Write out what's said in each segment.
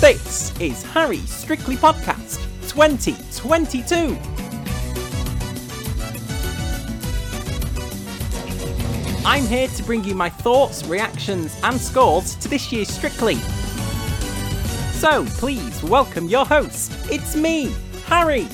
This is Harry Strictly Podcast 2022. I'm here to bring you my thoughts, reactions, and scores to this year's Strictly. So please welcome your host. It's me, Harry.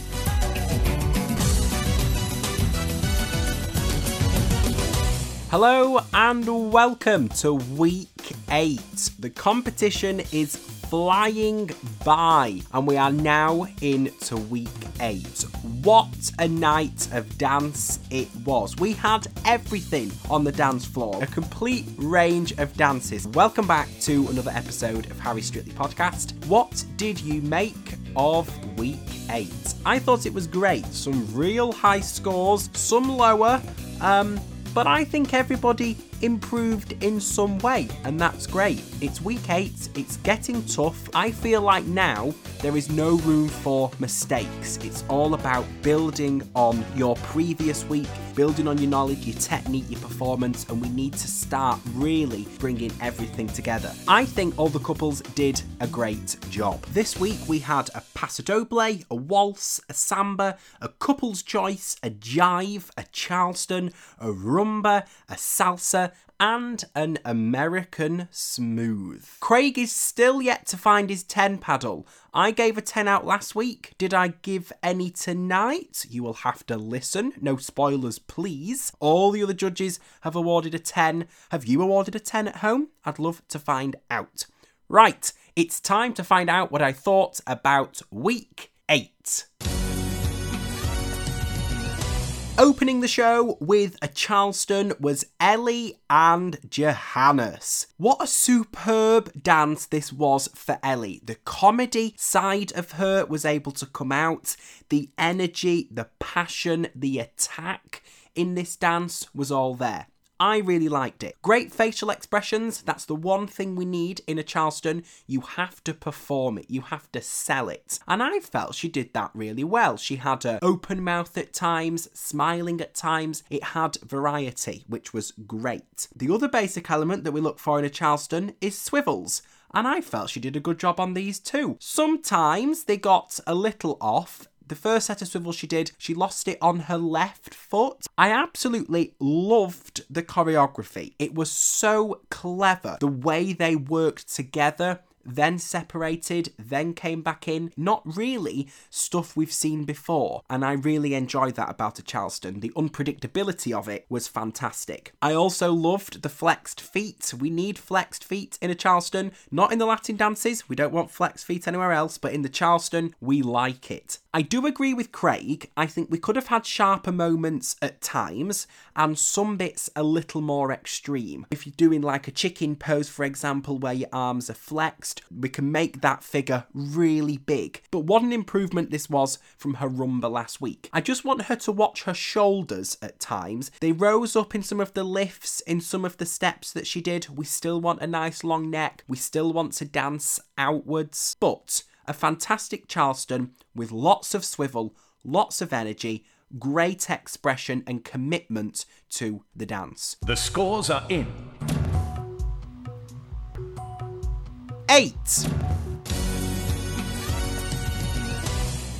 Hello and welcome to week eight. The competition is flying by, and we are now into week eight. What a night of dance it was! We had everything on the dance floor, a complete range of dances. Welcome back to another episode of Harry Strictly Podcast. What did you make of week eight? I thought it was great. Some real high scores, some lower. Um, but I think everybody improved in some way, and that's great. It's week eight, it's getting tough. I feel like now there is no room for mistakes. It's all about building on your previous week, building on your knowledge, your technique, your performance, and we need to start really bringing everything together. I think all the couples did a great job. This week we had a paso doble, a waltz, a samba, a couple's choice, a jive, a charleston, a rumba, a salsa, and an American Smooth. Craig is still yet to find his 10 paddle. I gave a 10 out last week. Did I give any tonight? You will have to listen. No spoilers, please. All the other judges have awarded a 10. Have you awarded a 10 at home? I'd love to find out. Right, it's time to find out what I thought about week 8. Opening the show with a Charleston was Ellie and Johannes. What a superb dance this was for Ellie. The comedy side of her was able to come out, the energy, the passion, the attack in this dance was all there. I really liked it. Great facial expressions. That's the one thing we need in a Charleston. You have to perform it. You have to sell it. And I felt she did that really well. She had an open mouth at times, smiling at times. It had variety, which was great. The other basic element that we look for in a Charleston is swivels and I felt she did a good job on these too. Sometimes they got a little off, the first set of swivels she did, she lost it on her left foot. I absolutely loved the choreography. It was so clever. The way they worked together then separated, then came back in. Not really stuff we've seen before, and I really enjoyed that about a Charleston. The unpredictability of it was fantastic. I also loved the flexed feet. We need flexed feet in a Charleston, not in the Latin dances. We don't want flexed feet anywhere else, but in the Charleston, we like it. I do agree with Craig. I think we could have had sharper moments at times and some bits a little more extreme. If you're doing like a chicken pose, for example, where your arms are flexed, we can make that figure really big. But what an improvement this was from her rumba last week. I just want her to watch her shoulders at times. They rose up in some of the lifts, in some of the steps that she did. We still want a nice long neck. We still want to dance outwards. But a fantastic Charleston with lots of swivel, lots of energy, great expression and commitment to the dance. The scores are in. 8.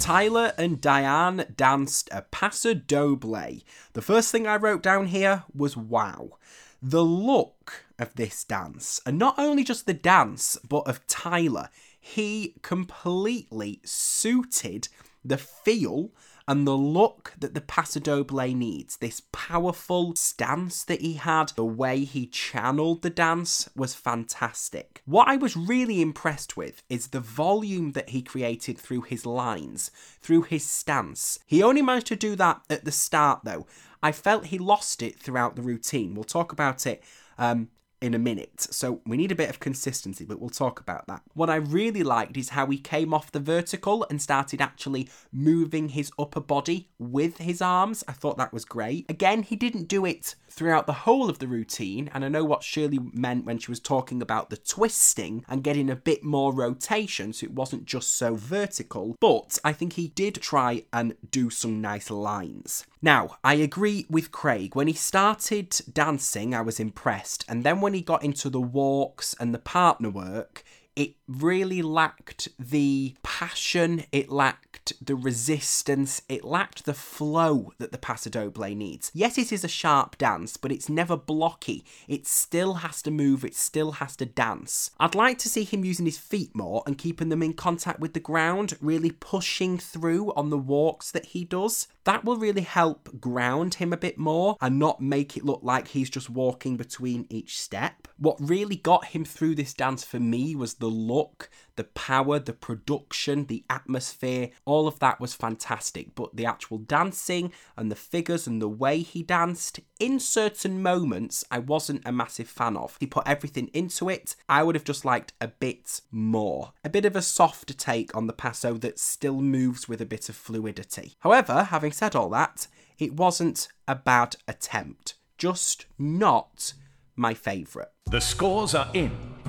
Tyler and Dianne danced a paso doble. The first thing I wrote down here was wow. The look of this dance, and not only just the dance, but of Tyler he completely suited the feel and the look that the Paso Doble needs. This powerful stance that he had, the way he channeled the dance was fantastic. What I was really impressed with is the volume that he created through his lines, through his stance. He only managed to do that at the start though. I felt he lost it throughout the routine. We'll talk about it um, in a minute. So we need a bit of consistency, but we'll talk about that. What I really liked is how he came off the vertical and started actually moving his upper body with his arms. I thought that was great. Again, he didn't do it throughout the whole of the routine, and I know what Shirley meant when she was talking about the twisting and getting a bit more rotation so it wasn't just so vertical, but I think he did try and do some nice lines. Now, I agree with Craig. When he started dancing, I was impressed. And then when he got into the walks and the partner work, it really lacked the passion, it lacked the resistance, it lacked the flow that the Paso Doble needs. Yes, it is a sharp dance, but it's never blocky. It still has to move, it still has to dance. I'd like to see him using his feet more and keeping them in contact with the ground, really pushing through on the walks that he does. That will really help ground him a bit more and not make it look like he's just walking between each step. What really got him through this dance for me was the look, the power, the production, the atmosphere, all of that was fantastic. But the actual dancing and the figures and the way he danced, in certain moments, I wasn't a massive fan of. He put everything into it. I would have just liked a bit more. A bit of a softer take on the paso that still moves with a bit of fluidity. However, having said all that, it wasn't a bad attempt. Just not my favourite. The scores are in.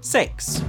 6.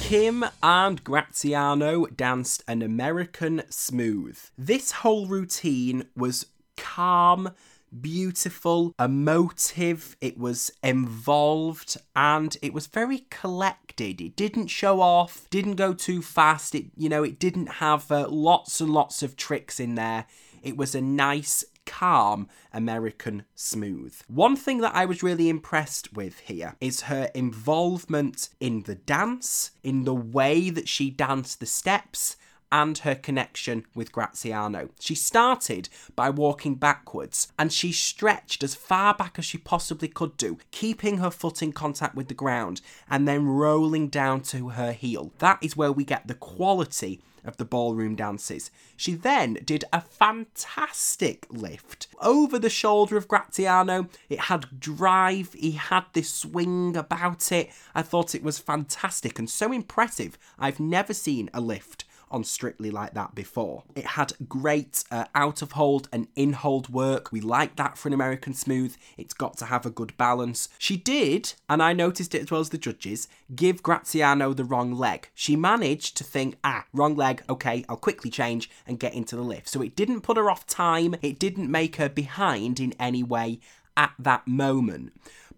Kym and Graziano danced an American smooth. This whole routine was calm, beautiful, emotive, it was involved, and it was very collected. It didn't show off, didn't go too fast, it you know, it didn't have uh, lots and lots of tricks in there. It was a nice calm American smooth. One thing that I was really impressed with here is her involvement in the dance, in the way that she danced the steps, and her connection with Graziano. She started by walking backwards and she stretched as far back as she possibly could do, keeping her foot in contact with the ground and then rolling down to her heel. That is where we get the quality of the ballroom dances. She then did a fantastic lift over the shoulder of Graziano. It had drive, he had this swing about it. I thought it was fantastic and so impressive. I've never seen a lift on Strictly like that before. It had great uh, out of hold and in hold work. We like that for an American Smooth. It's got to have a good balance. She did, and I noticed it as well as the judges, give Graziano the wrong leg. She managed to think, ah, wrong leg, okay, I'll quickly change and get into the lift. So it didn't put her off time, it didn't make her behind in any way at that moment.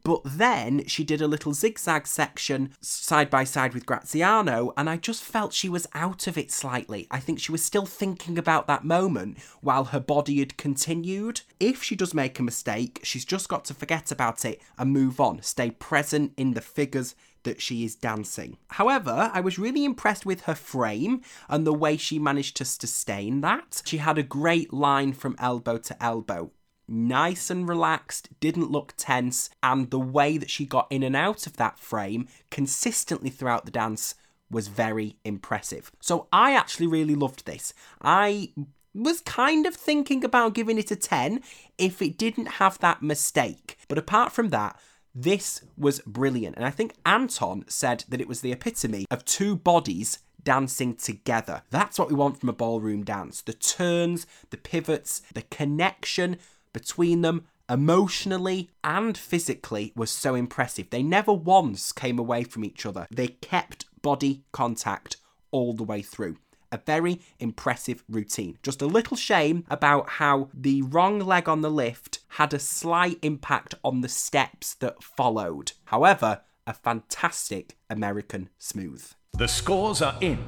But then she did a little zigzag section side by side with Graziano, and I just felt she was out of it slightly. I think she was still thinking about that moment while her body had continued. If she does make a mistake, she's just got to forget about it and move on, stay present in the figures that she is dancing. However, I was really impressed with her frame and the way she managed to sustain that. She had a great line from elbow to elbow nice and relaxed, didn't look tense, and the way that she got in and out of that frame consistently throughout the dance was very impressive. So I actually really loved this. I was kind of thinking about giving it a 10 if it didn't have that mistake. But apart from that, this was brilliant. And I think Anton said that it was the epitome of two bodies dancing together. That's what we want from a ballroom dance the turns, the pivots, the connection between them emotionally and physically was so impressive. They never once came away from each other. They kept body contact all the way through. A very impressive routine. Just a little shame about how the wrong leg on the lift had a slight impact on the steps that followed. However, a fantastic American smooth. The scores are in.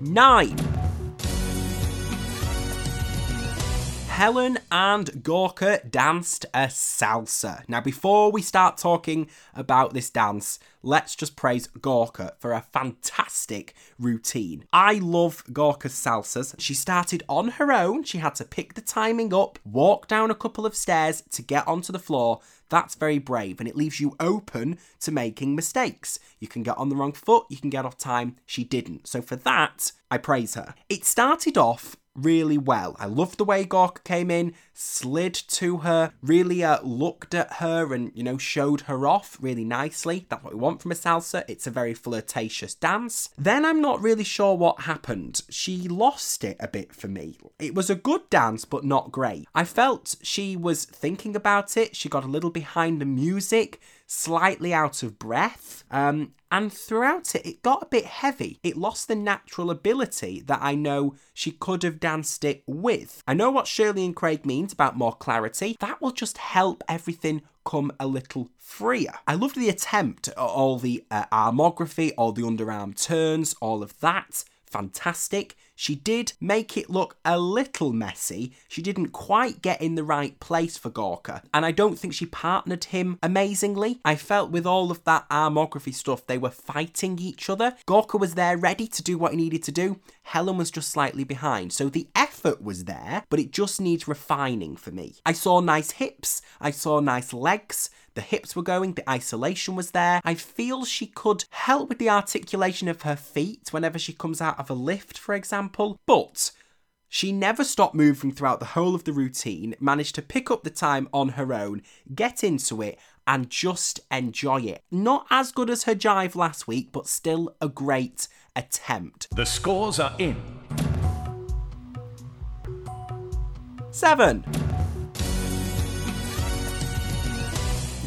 Nine. Helen and Gorka danced a salsa. Now, before we start talking about this dance, let's just praise Gorka for a fantastic routine. I love Gorka's salsas. She started on her own, she had to pick the timing up, walk down a couple of stairs to get onto the floor. That's very brave and it leaves you open to making mistakes. You can get on the wrong foot, you can get off time. She didn't. So, for that, I praise her. It started off really well. I loved the way Gorka came in, slid to her, really uh, looked at her and, you know, showed her off really nicely. That's what we want from a salsa. It's a very flirtatious dance. Then I'm not really sure what happened. She lost it a bit for me. It was a good dance, but not great. I felt she was thinking about it. She got a little behind the music slightly out of breath. Um, and throughout it, it got a bit heavy. It lost the natural ability that I know she could have danced it with. I know what Shirley and Craig means about more clarity. That will just help everything come a little freer. I loved the attempt, all the uh, armography, all the underarm turns, all of that. Fantastic. She did make it look a little messy. She didn't quite get in the right place for Gorka, and I don't think she partnered him amazingly. I felt with all of that armography stuff, they were fighting each other. Gorka was there ready to do what he needed to do. Helen was just slightly behind. So the effort was there, but it just needs refining for me. I saw nice hips, I saw nice legs. The hips were going, the isolation was there. I feel she could help with the articulation of her feet whenever she comes out of a lift, for example. But she never stopped moving throughout the whole of the routine, managed to pick up the time on her own, get into it, and just enjoy it. Not as good as her jive last week, but still a great attempt. The scores are in. Seven.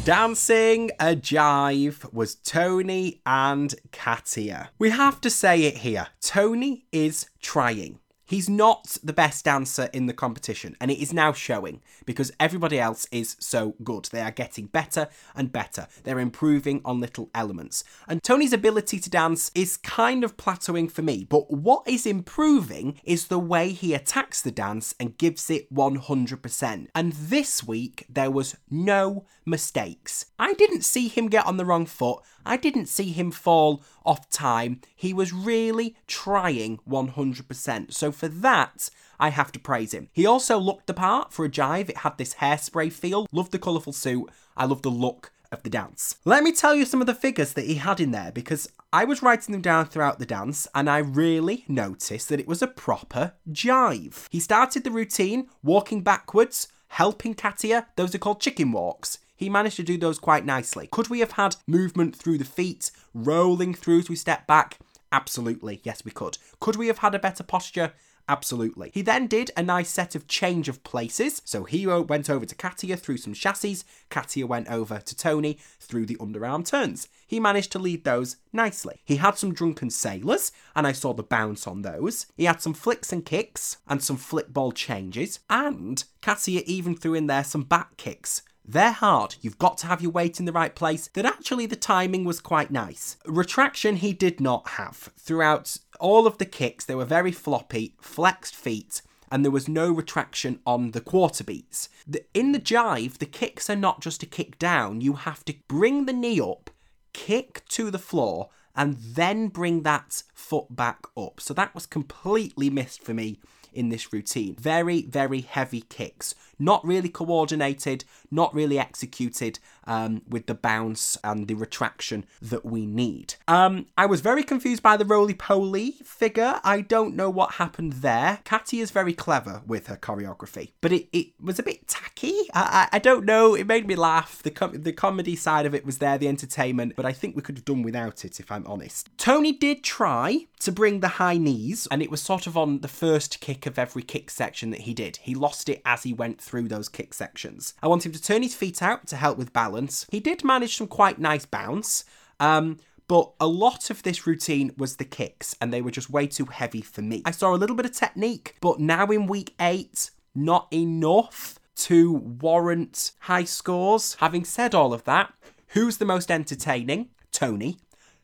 Dancing a jive was Tony and Katya. We have to say it here Tony is trying. He's not the best dancer in the competition, and it is now showing because everybody else is so good. They are getting better and better. They're improving on little elements. And Tony's ability to dance is kind of plateauing for me, but what is improving is the way he attacks the dance and gives it 100%. And this week, there was no mistakes. I didn't see him get on the wrong foot. I didn't see him fall off time. He was really trying 100%. So for that, I have to praise him. He also looked the part for a jive. It had this hairspray feel. Loved the colourful suit. I love the look of the dance. Let me tell you some of the figures that he had in there because I was writing them down throughout the dance and I really noticed that it was a proper jive. He started the routine walking backwards, helping Katya. Those are called chicken walks. He managed to do those quite nicely. Could we have had movement through the feet, rolling through as we step back? Absolutely, yes, we could. Could we have had a better posture? Absolutely. He then did a nice set of change of places. So he went over to Katya through some chassis. Katya went over to Tony through the underarm turns. He managed to lead those nicely. He had some drunken sailors, and I saw the bounce on those. He had some flicks and kicks, and some flip ball changes. And Katya even threw in there some back kicks. They're hard. You've got to have your weight in the right place. That actually the timing was quite nice. Retraction he did not have. Throughout all of the kicks, they were very floppy, flexed feet, and there was no retraction on the quarter beats. in the jive, the kicks are not just a kick down. You have to bring the knee up, kick to the floor, and then bring that foot back up. So that was completely missed for me in this routine. Very, very heavy kicks. Not really coordinated, not really executed um, with the bounce and the retraction that we need. Um, I was very confused by the roly poly figure. I don't know what happened there. Katya is very clever with her choreography, but it, it was a bit tacky. I, I, I don't know. It made me laugh. The, com- the comedy side of it was there, the entertainment, but I think we could have done without it, if I'm honest. Tony did try to bring the high knees, and it was sort of on the first kick of every kick section that he did. He lost it as he went through those kick sections. I want him to turn his feet out to help with balance. He did manage some quite nice bounce. Um, but a lot of this routine was the kicks, and they were just way too heavy for me. I saw a little bit of technique, but now in week eight, not enough to warrant high scores. Having said all of that, who's the most entertaining? Tony.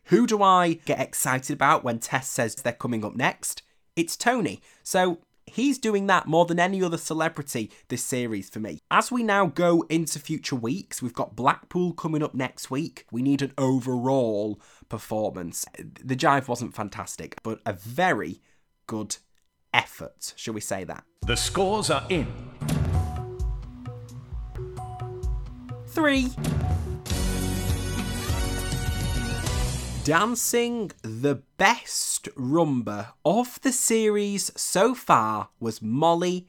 Who do I get excited about when Tess says they're coming up next? It's Tony. So he's doing that more than any other celebrity this series for me. As we now go into future weeks, we've got Blackpool coming up next week. We need an overall performance. The jive wasn't fantastic, but a very good effort, shall we say that? The scores are in. Three. Dancing the best rumba of the series so far was Molly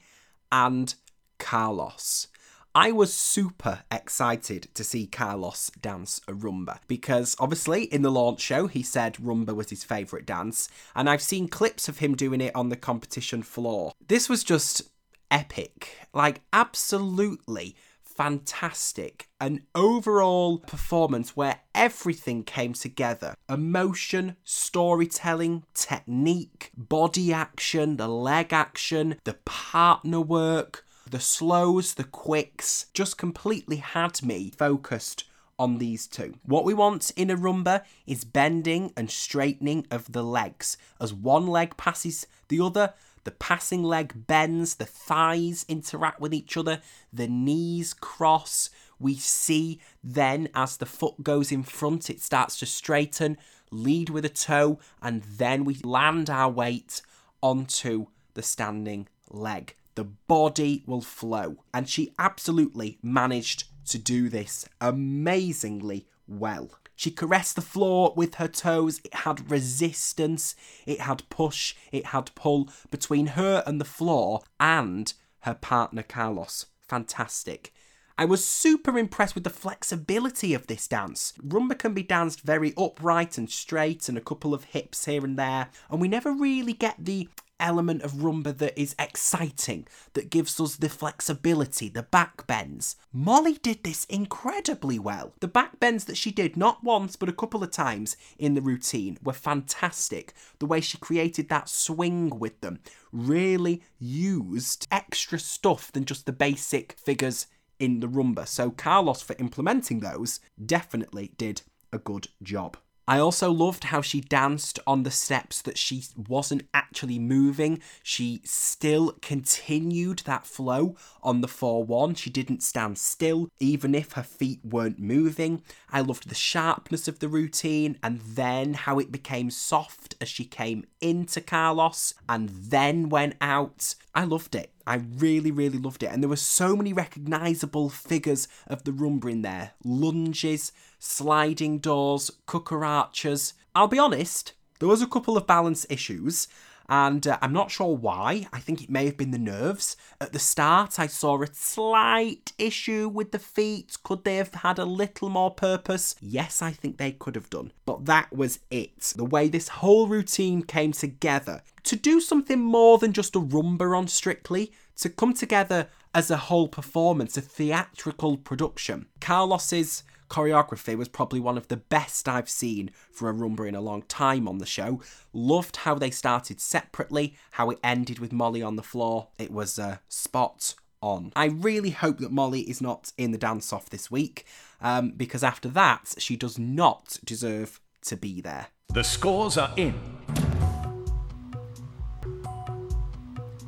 and Carlos. I was super excited to see Carlos dance a rumba because obviously in the launch show he said rumba was his favourite dance, and I've seen clips of him doing it on the competition floor. This was just epic, like absolutely fantastic. An overall performance where everything came together emotion, storytelling, technique, body action, the leg action, the partner work, the slows, the quicks just completely had me focused on these two. What we want in a rumba is bending and straightening of the legs. As one leg passes the other, the passing leg bends, the thighs interact with each other, the knees cross. We see then as the foot goes in front, it starts to straighten, lead with a toe, and then we land our weight onto the standing leg. The body will flow. And she absolutely managed to do this amazingly well. She caressed the floor with her toes. It had resistance, it had push, it had pull between her and the floor and her partner Carlos. Fantastic. I was super impressed with the flexibility of this dance. Rumba can be danced very upright and straight and a couple of hips here and there, and we never really get the element of rumba that is exciting, that gives us the flexibility, the back bends. Molly did this incredibly well. The back bends that she did, not once, but a couple of times in the routine, were fantastic. The way she created that swing with them really used extra stuff than just the basic figures in the rumba. So Carlos, for implementing those, definitely did a good job. I also loved how she danced on the steps that she wasn't actually moving. She still continued that flow on the 4 1. She didn't stand still, even if her feet weren't moving. I loved the sharpness of the routine and then how it became soft as she came into Carlos and then went out. I loved it. I really, really loved it. And there were so many recognizable figures of the rumba in there lunges, sliding doors, cucarachas. I'll be honest, there was a couple of balance issues and uh, I'm not sure why. I think it may have been the nerves. At the start, I saw a slight issue with the feet. Could they have had a little more purpose? Yes, I think they could have done. But that was it. The way this whole routine came together to do something more than just a rumba on Strictly, to come together as a whole performance, a theatrical production. Carlos's choreography was probably one of the best I've seen for a rumba in a long time on the show. Loved how they started separately, how it ended with Molly on the floor. It was uh, spot on. I really hope that Molly is not in the dance off this week, um, because after that, she does not deserve to be there. The scores are in.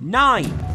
Nine.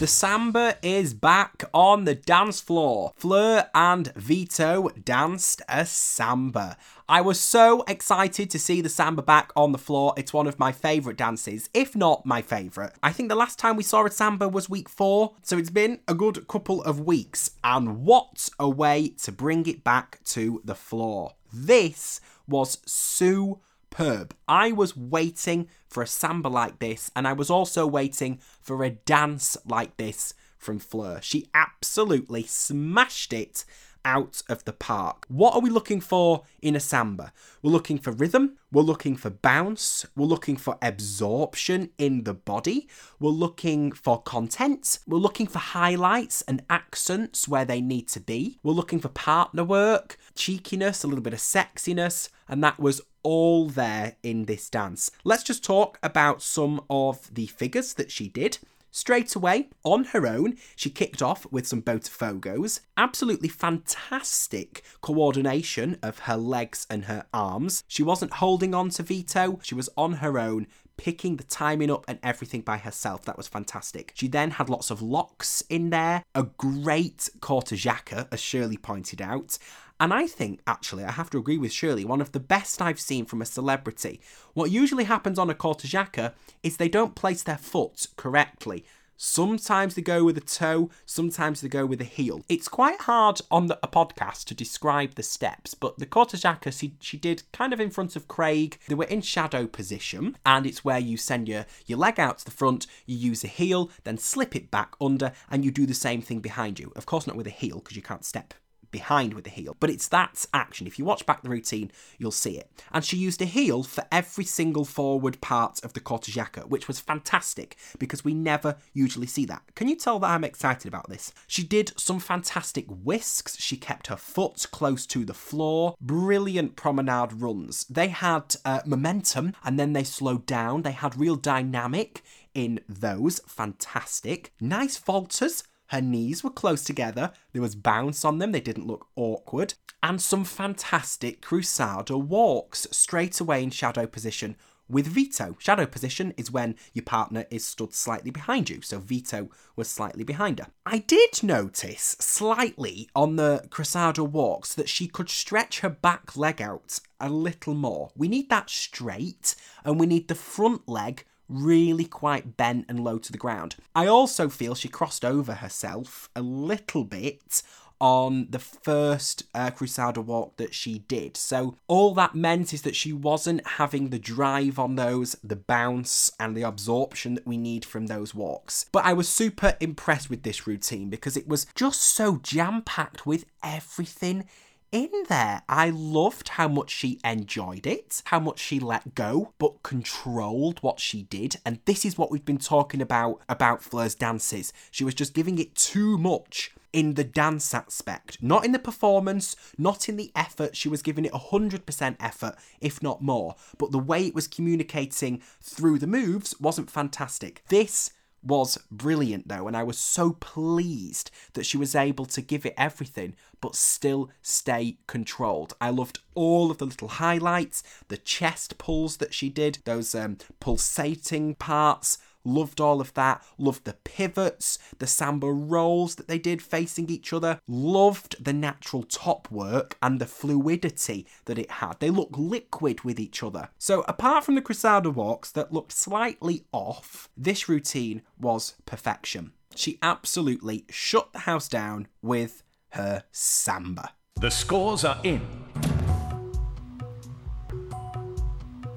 The samba is back on the dance floor. Fleur and Vito danced a samba. I was so excited to see the samba back on the floor. It's one of my favourite dances, if not my favourite. I think the last time we saw a samba was week four, so it's been a good couple of weeks. And what a way to bring it back to the floor. This was Sue superb. I was waiting for a samba like this, and I was also waiting for a dance like this from Fleur. She absolutely smashed it out of the park. What are we looking for in a samba? We're looking for rhythm, we're looking for bounce, we're looking for absorption in the body, we're looking for content, we're looking for highlights and accents where they need to be, we're looking for partner work, cheekiness, a little bit of sexiness, and that was all there in this dance. Let's just talk about some of the figures that she did. Straight away, on her own, she kicked off with some Botafogos. Absolutely fantastic coordination of her legs and her arms. She wasn't holding on to Vito, she was on her own, picking the timing up and everything by herself. That was fantastic. She then had lots of locks in there, a great corta as Shirley pointed out, and I think, actually, I have to agree with Shirley, one of the best I've seen from a celebrity. What usually happens on a corta is they don't place their foot correctly. Sometimes they go with a toe, sometimes they go with a heel. It's quite hard on the, a podcast to describe the steps, but the corta she, she did kind of in front of Craig. They were in shadow position, and it's where you send your, your leg out to the front, you use a heel, then slip it back under, and you do the same thing behind you. Of course, not with a heel, because you can't step behind with the heel. But it's that action. If you watch back the routine, you'll see it. And she used a heel for every single forward part of the corta jaca, which was fantastic because we never usually see that. Can you tell that I'm excited about this? She did some fantastic whisks. She kept her foot close to the floor. Brilliant promenade runs. They had uh, momentum and then they slowed down. They had real dynamic in those. Fantastic. Nice voltas. Her knees were close together. There was bounce on them. They didn't look awkward. And some fantastic Cruzado walks straight away in shadow position with Vito. Shadow position is when your partner is stood slightly behind you, so Vito was slightly behind her. I did notice slightly on the Cruzado walks that she could stretch her back leg out a little more. We need that straight, and we need the front leg really quite bent and low to the ground. I also feel she crossed over herself a little bit on the first uh, Cruzado walk that she did. So all that meant is that she wasn't having the drive on those, the bounce and the absorption that we need from those walks. But I was super impressed with this routine because it was just so jam packed with everything in there. I loved how much she enjoyed it, how much she let go, but controlled what she did. And this is what we've been talking about about Fleur's dances. She was just giving it too much in the dance aspect, not in the performance, not in the effort. She was giving it 100% effort, if not more. But the way it was communicating through the moves wasn't fantastic. This was brilliant though, and I was so pleased that she was able to give it everything but still stay controlled. I loved all of the little highlights, the chest pulls that she did, those um, pulsating parts. Loved all of that. Loved the pivots, the samba rolls that they did facing each other. Loved the natural top work and the fluidity that it had. They look liquid with each other. So, apart from the Cruzado walks that looked slightly off, this routine was perfection. She absolutely shut the house down with her samba. The scores are in.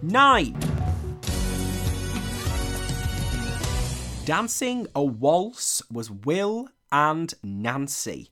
Nine. Dancing a waltz was Will and Nancy.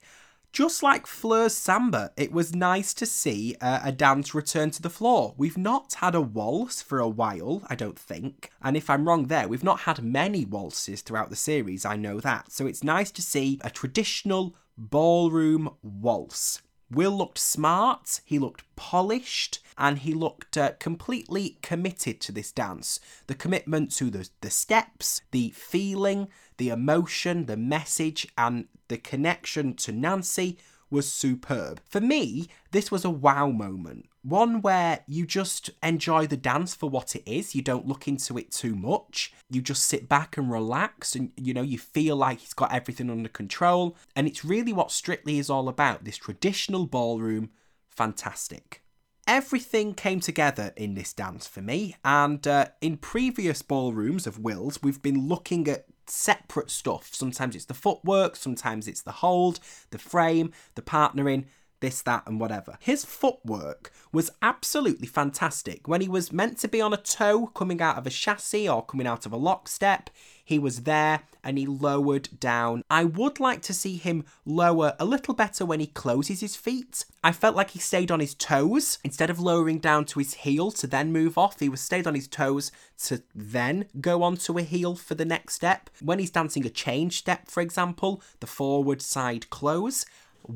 Just like Fleur's samba, it was nice to see uh, a dance return to the floor. We've not had a waltz for a while, I don't think. And if I'm wrong there, we've not had many waltzes throughout the series, I know that. So it's nice to see a traditional ballroom waltz. Will looked smart, he looked polished, and he looked uh, completely committed to this dance. The commitment to the, the steps, the feeling, the emotion, the message, and the connection to Nancy was superb. For me, this was a wow moment. One where you just enjoy the dance for what it is. You don't look into it too much. You just sit back and relax and you know, you feel like he's got everything under control. And it's really what Strictly is all about this traditional ballroom. Fantastic. Everything came together in this dance for me, and uh, in previous ballrooms of Will's, we've been looking at separate stuff. Sometimes it's the footwork, sometimes it's the hold, the frame, the partnering, this, that, and whatever. His footwork was absolutely fantastic. When he was meant to be on a toe coming out of a chassis or coming out of a lock step, he was there and he lowered down. I would like to see him lower a little better when he closes his feet. I felt like he stayed on his toes instead of lowering down to his heel to then move off. He was stayed on his toes to then go onto a heel for the next step. When he's dancing a change step, for example, the forward side close,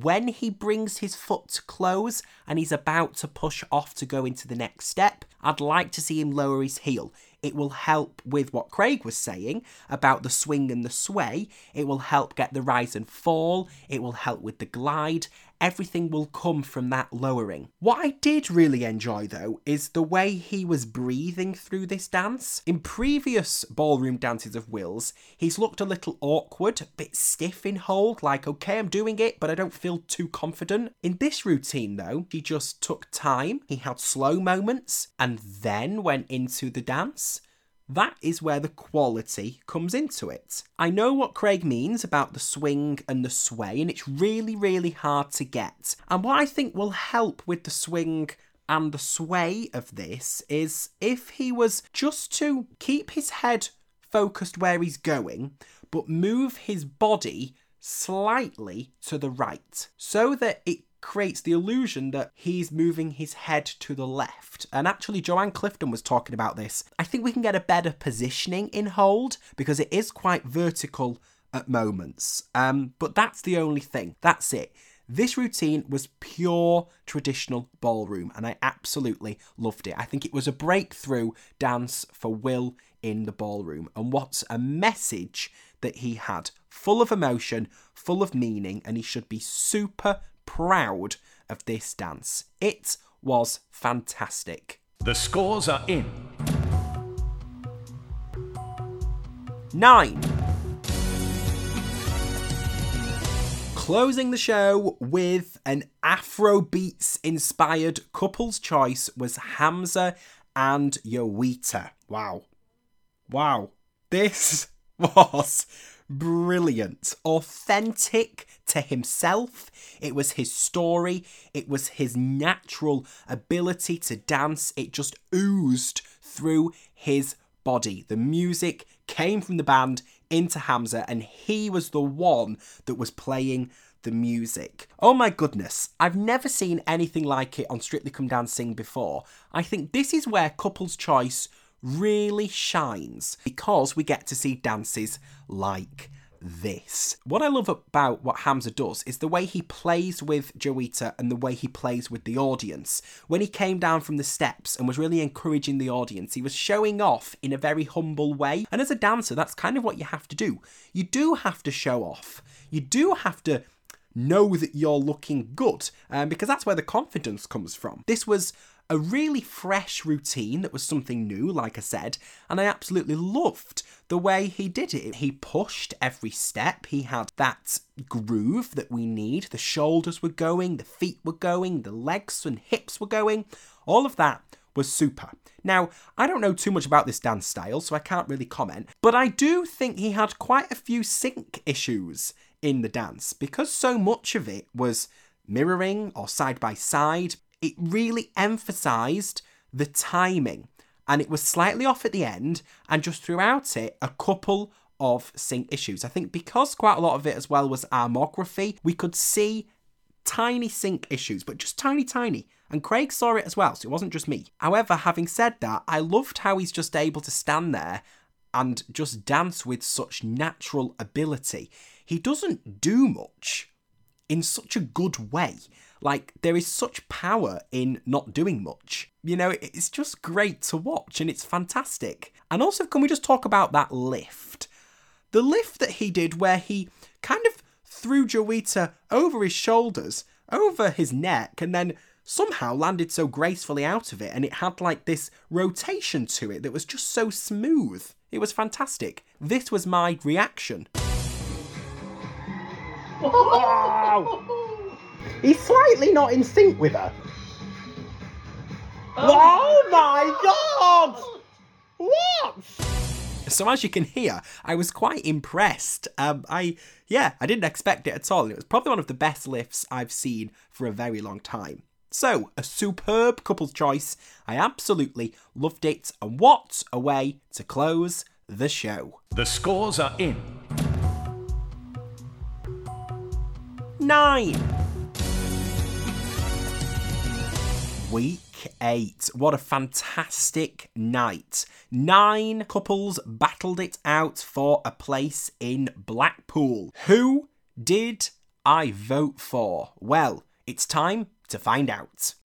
when he brings his foot to close and he's about to push off to go into the next step, I'd like to see him lower his heel. It will help with what Craig was saying about the swing and the sway. It will help get the rise and fall. It will help with the glide. Everything will come from that lowering. What I did really enjoy though is the way he was breathing through this dance. In previous ballroom dances of Will's, he's looked a little awkward, a bit stiff in hold, like, okay, I'm doing it, but I don't feel too confident. In this routine though, he just took time, he had slow moments, and then went into the dance. That is where the quality comes into it. I know what Craig means about the swing and the sway, and it's really, really hard to get. And what I think will help with the swing and the sway of this is if he was just to keep his head focused where he's going, but move his body slightly to the right so that it creates the illusion that he's moving his head to the left. And actually, Joanne Clifton was talking about this. I think we can get a better positioning in hold because it is quite vertical at moments. Um, but that's the only thing. That's it. This routine was pure traditional ballroom, and I absolutely loved it. I think it was a breakthrough dance for Will in the ballroom. And what's a message that he had, full of emotion, full of meaning, and he should be super proud of this dance. It was fantastic. The scores are in. Nine. Closing the show with an Afrobeats inspired couple's choice was Hamza and Jowita. Wow. Wow. This was brilliant. Authentic to himself. It was his story. It was his natural ability to dance. It just oozed through his body. The music came from the band into Hamza, and he was the one that was playing the music. Oh my goodness, I've never seen anything like it on Strictly Come Dancing before. I think this is where Couple's Choice really shines because we get to see dances like this. What I love about what Hamza does is the way he plays with Jowita and the way he plays with the audience. When he came down from the steps and was really encouraging the audience, he was showing off in a very humble way. And as a dancer, that's kind of what you have to do. You do have to show off. You do have to know that you're looking good um, because that's where the confidence comes from. This was a really fresh routine that was something new, like I said, and I absolutely loved the way he did it. He pushed every step, he had that groove that we need. The shoulders were going, the feet were going, the legs and hips were going. All of that was super. Now, I don't know too much about this dance style, so I can't really comment, but I do think he had quite a few sync issues in the dance because so much of it was mirroring or side by side it really emphasized the timing and it was slightly off at the end and just throughout it a couple of sync issues. I think because quite a lot of it as well was armography, we could see tiny sync issues, but just tiny, tiny. And Craig saw it as well, so it wasn't just me. However, having said that, I loved how he's just able to stand there and just dance with such natural ability. He doesn't do much in such a good way. Like, there is such power in not doing much. You know, it's just great to watch and it's fantastic. And also, can we just talk about that lift? The lift that he did where he kind of threw Jowita over his shoulders, over his neck, and then somehow landed so gracefully out of it. And it had like this rotation to it that was just so smooth. It was fantastic. This was my reaction. He's slightly not in sync with her. Oh, my god! What? So as you can hear, I was quite impressed. Um, I yeah, I didn't expect it at all. It was probably one of the best lifts I've seen for a very long time. So, a superb couple's choice. I absolutely loved it. And what a way to close the show. The scores are in. Nine. Week eight. What a fantastic night. Nine couples battled it out for a place in Blackpool. Who did I vote for? Well, it's time to find out.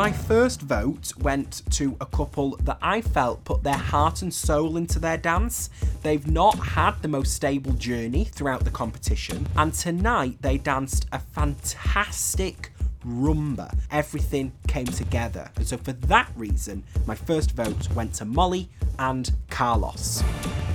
My first vote went to a couple that I felt put their heart and soul into their dance. They've not had the most stable journey throughout the competition, and tonight they danced a fantastic rumba. Everything came together. And so, for that reason, my first vote went to Molly and Carlos.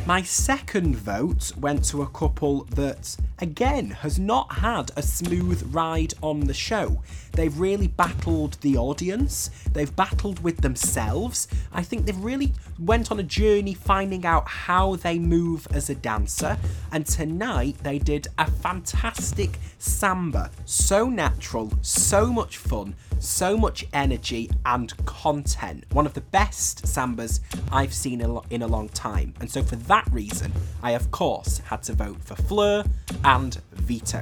My second vote went to a couple that, again, has not had a smooth ride on the show. They've really battled the audience, they've battled with themselves. I think they've really went on a journey finding out how they move as a dancer, and tonight they did a fantastic samba. So natural, so much fun, so much energy and content. One of the best sambas I've seen in a long time. And so, for that reason, I of course had to vote for Fleur and Vito.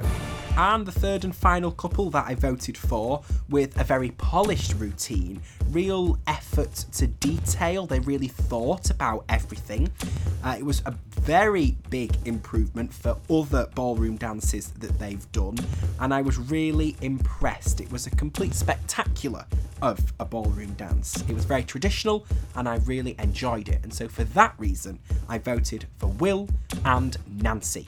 And the third and final couple that I voted for, with a very polished routine, real effort to detail. They really thought about everything. Uh, it was a very big improvement for other ballroom dances that they've done, and I was really impressed. It was a complete spectacular of a ballroom dance. It was very traditional, and I really enjoyed it. And so, for that reason, I voted for Will and Nancy.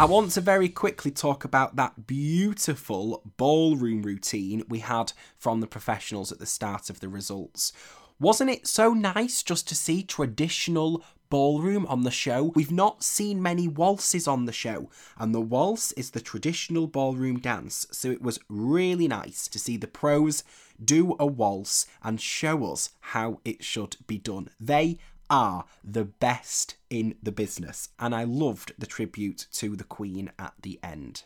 I want to very quickly talk about that beautiful ballroom routine we had from the professionals at the start of the results. Wasn't it so nice just to see traditional ballroom on the show? We've not seen many waltzes on the show, and the waltz is the traditional ballroom dance, so it was really nice to see the pros do a waltz and show us how it should be done. They are the best in the business, and I loved the tribute to the Queen at the end.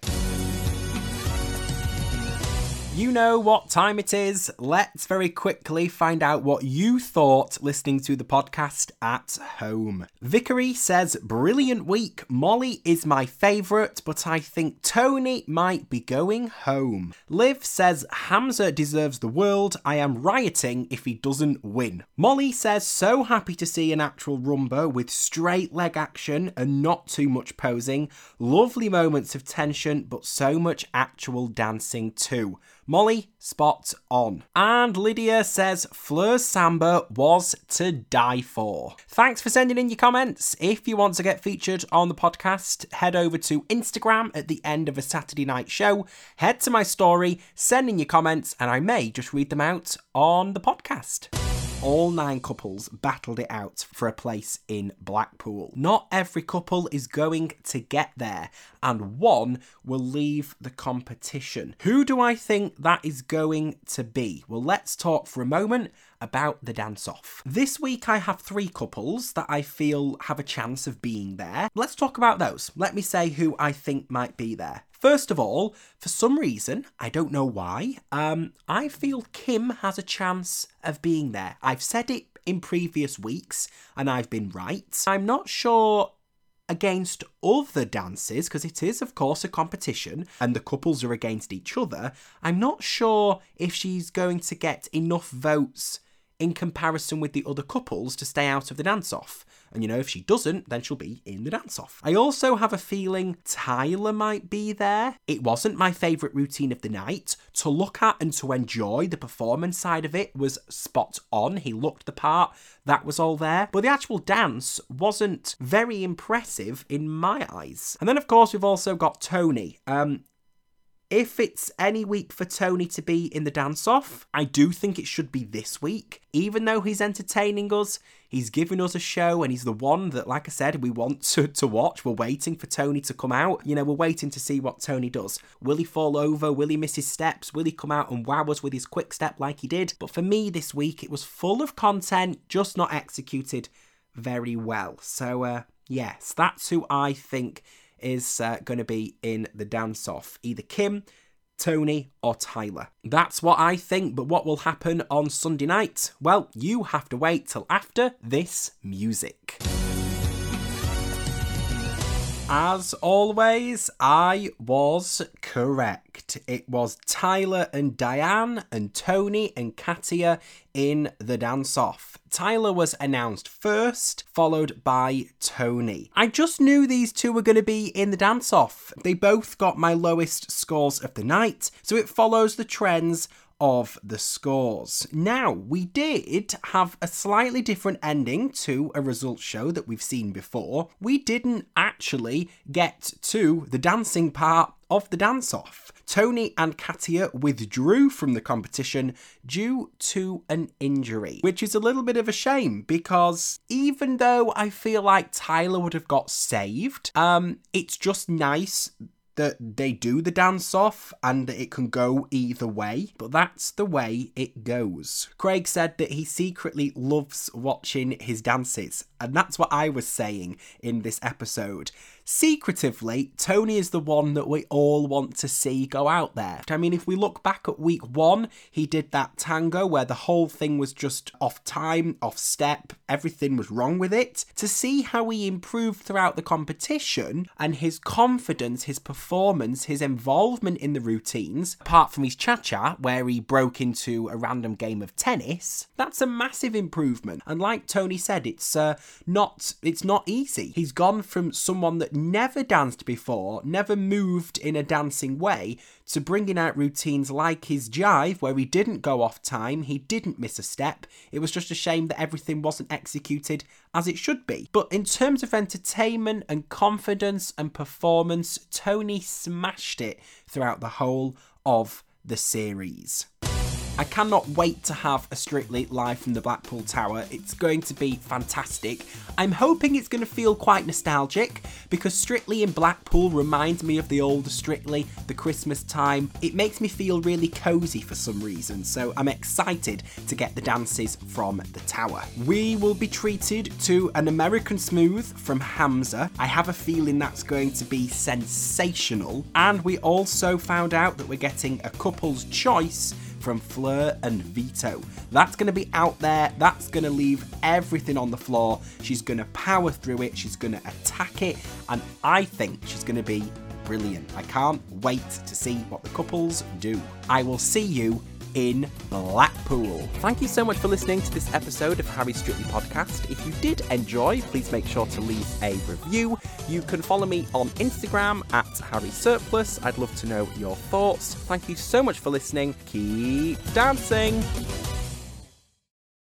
You know what time it is. Let's very quickly find out what you thought listening to the podcast at home. Vickery says, Brilliant week. Molly is my favourite, but I think Tony might be going home. Liv says, Hamza deserves the world. I am rioting if he doesn't win. Molly says, So happy to see an actual rumba with straight leg action and not too much posing. Lovely moments of tension, but so much actual dancing too. Molly, spot on. And Lydia says Fleur Samba was to die for. Thanks for sending in your comments. If you want to get featured on the podcast, head over to Instagram at the end of a Saturday night show, head to my story, send in your comments, and I may just read them out on the podcast all nine couples battled it out for a place in Blackpool. Not every couple is going to get there, and one will leave the competition. Who do I think that is going to be? Well, let's talk for a moment about the dance off. This week I have three couples that I feel have a chance of being there. Let's talk about those. Let me say who I think might be there. First of all, for some reason, I don't know why, um, I feel Kym has a chance of being there. I've said it in previous weeks and I've been right. I'm not sure against other dances, because it is, of course, a competition and the couples are against each other. I'm not sure if she's going to get enough votes in comparison with the other couples to stay out of the dance off. And you know, if she doesn't, then she'll be in the dance off. I also have a feeling Tyler might be there. It wasn't my favourite routine of the night. To look at and to enjoy the performance side of it was spot on. He looked the part. That was all there. But the actual dance wasn't very impressive in my eyes. And then, of course, we've also got Tony. Um, if it's any week for Tony to be in the dance off, I do think it should be this week. Even though he's entertaining us, he's giving us a show, and he's the one that, like I said, we want to, to watch. We're waiting for Tony to come out. You know, we're waiting to see what Tony does. Will he fall over? Will he miss his steps? Will he come out and wow us with his quick step like he did? But for me this week, it was full of content, just not executed very well. So, uh, yes, that's who I think is uh, going to be in the dance off. Either Kym, Tony, or Tyler. That's what I think, but what will happen on Sunday night? Well, you have to wait till after this music. As always, I was correct. It was Tyler and Dianne and Tony and Katya in the dance off. Tyler was announced first, followed by Tony. I just knew these two were going to be in the dance off. They both got my lowest scores of the night, so it follows the trends of the scores. Now, we did have a slightly different ending to a results show that we've seen before. We didn't actually get to the dancing part of the dance off. Tony and Katya withdrew from the competition due to an injury, which is a little bit of a shame because even though I feel like Tyler would have got saved, um, it's just nice that they do the dance off and it can go either way, but that's the way it goes. Craig said that he secretly loves watching his dances, and that's what I was saying in this episode. Secretively, Tony is the one that we all want to see go out there. I mean, if we look back at week one, he did that tango where the whole thing was just off time, off step, everything was wrong with it. To see how he improved throughout the competition and his confidence, his performance, his involvement in the routines, apart from his cha cha, where he broke into a random game of tennis, that's a massive improvement. And like Tony said, it's uh, not it's not easy. He's gone from someone that never danced before, never moved in a dancing way, to bringing out routines like his jive, where he didn't go off time, he didn't miss a step. It was just a shame that everything wasn't executed as it should be. But in terms of entertainment and confidence and performance, Tony smashed it throughout the whole of the series. I cannot wait to have a Strictly live from the Blackpool Tower. It's going to be fantastic. I'm hoping it's going to feel quite nostalgic because Strictly in Blackpool reminds me of the old Strictly, the Christmas time. It makes me feel really cosy for some reason, so I'm excited to get the dances from the tower. We will be treated to an American Smooth from Hamza. I have a feeling that's going to be sensational. And we also found out that we're getting a couple's choice from Fleur and Vito. That's going to be out there. That's going to leave everything on the floor. She's going to power through it. She's going to attack it. And I think she's going to be brilliant. I can't wait to see what the couples do. I will see you in Blackpool. Thank you so much for listening to this episode of Harry Strictly Podcast. If you did enjoy, please make sure to leave a review. You can follow me on Instagram at Harry Surplus. I'd love to know your thoughts. Thank you so much for listening. Keep dancing.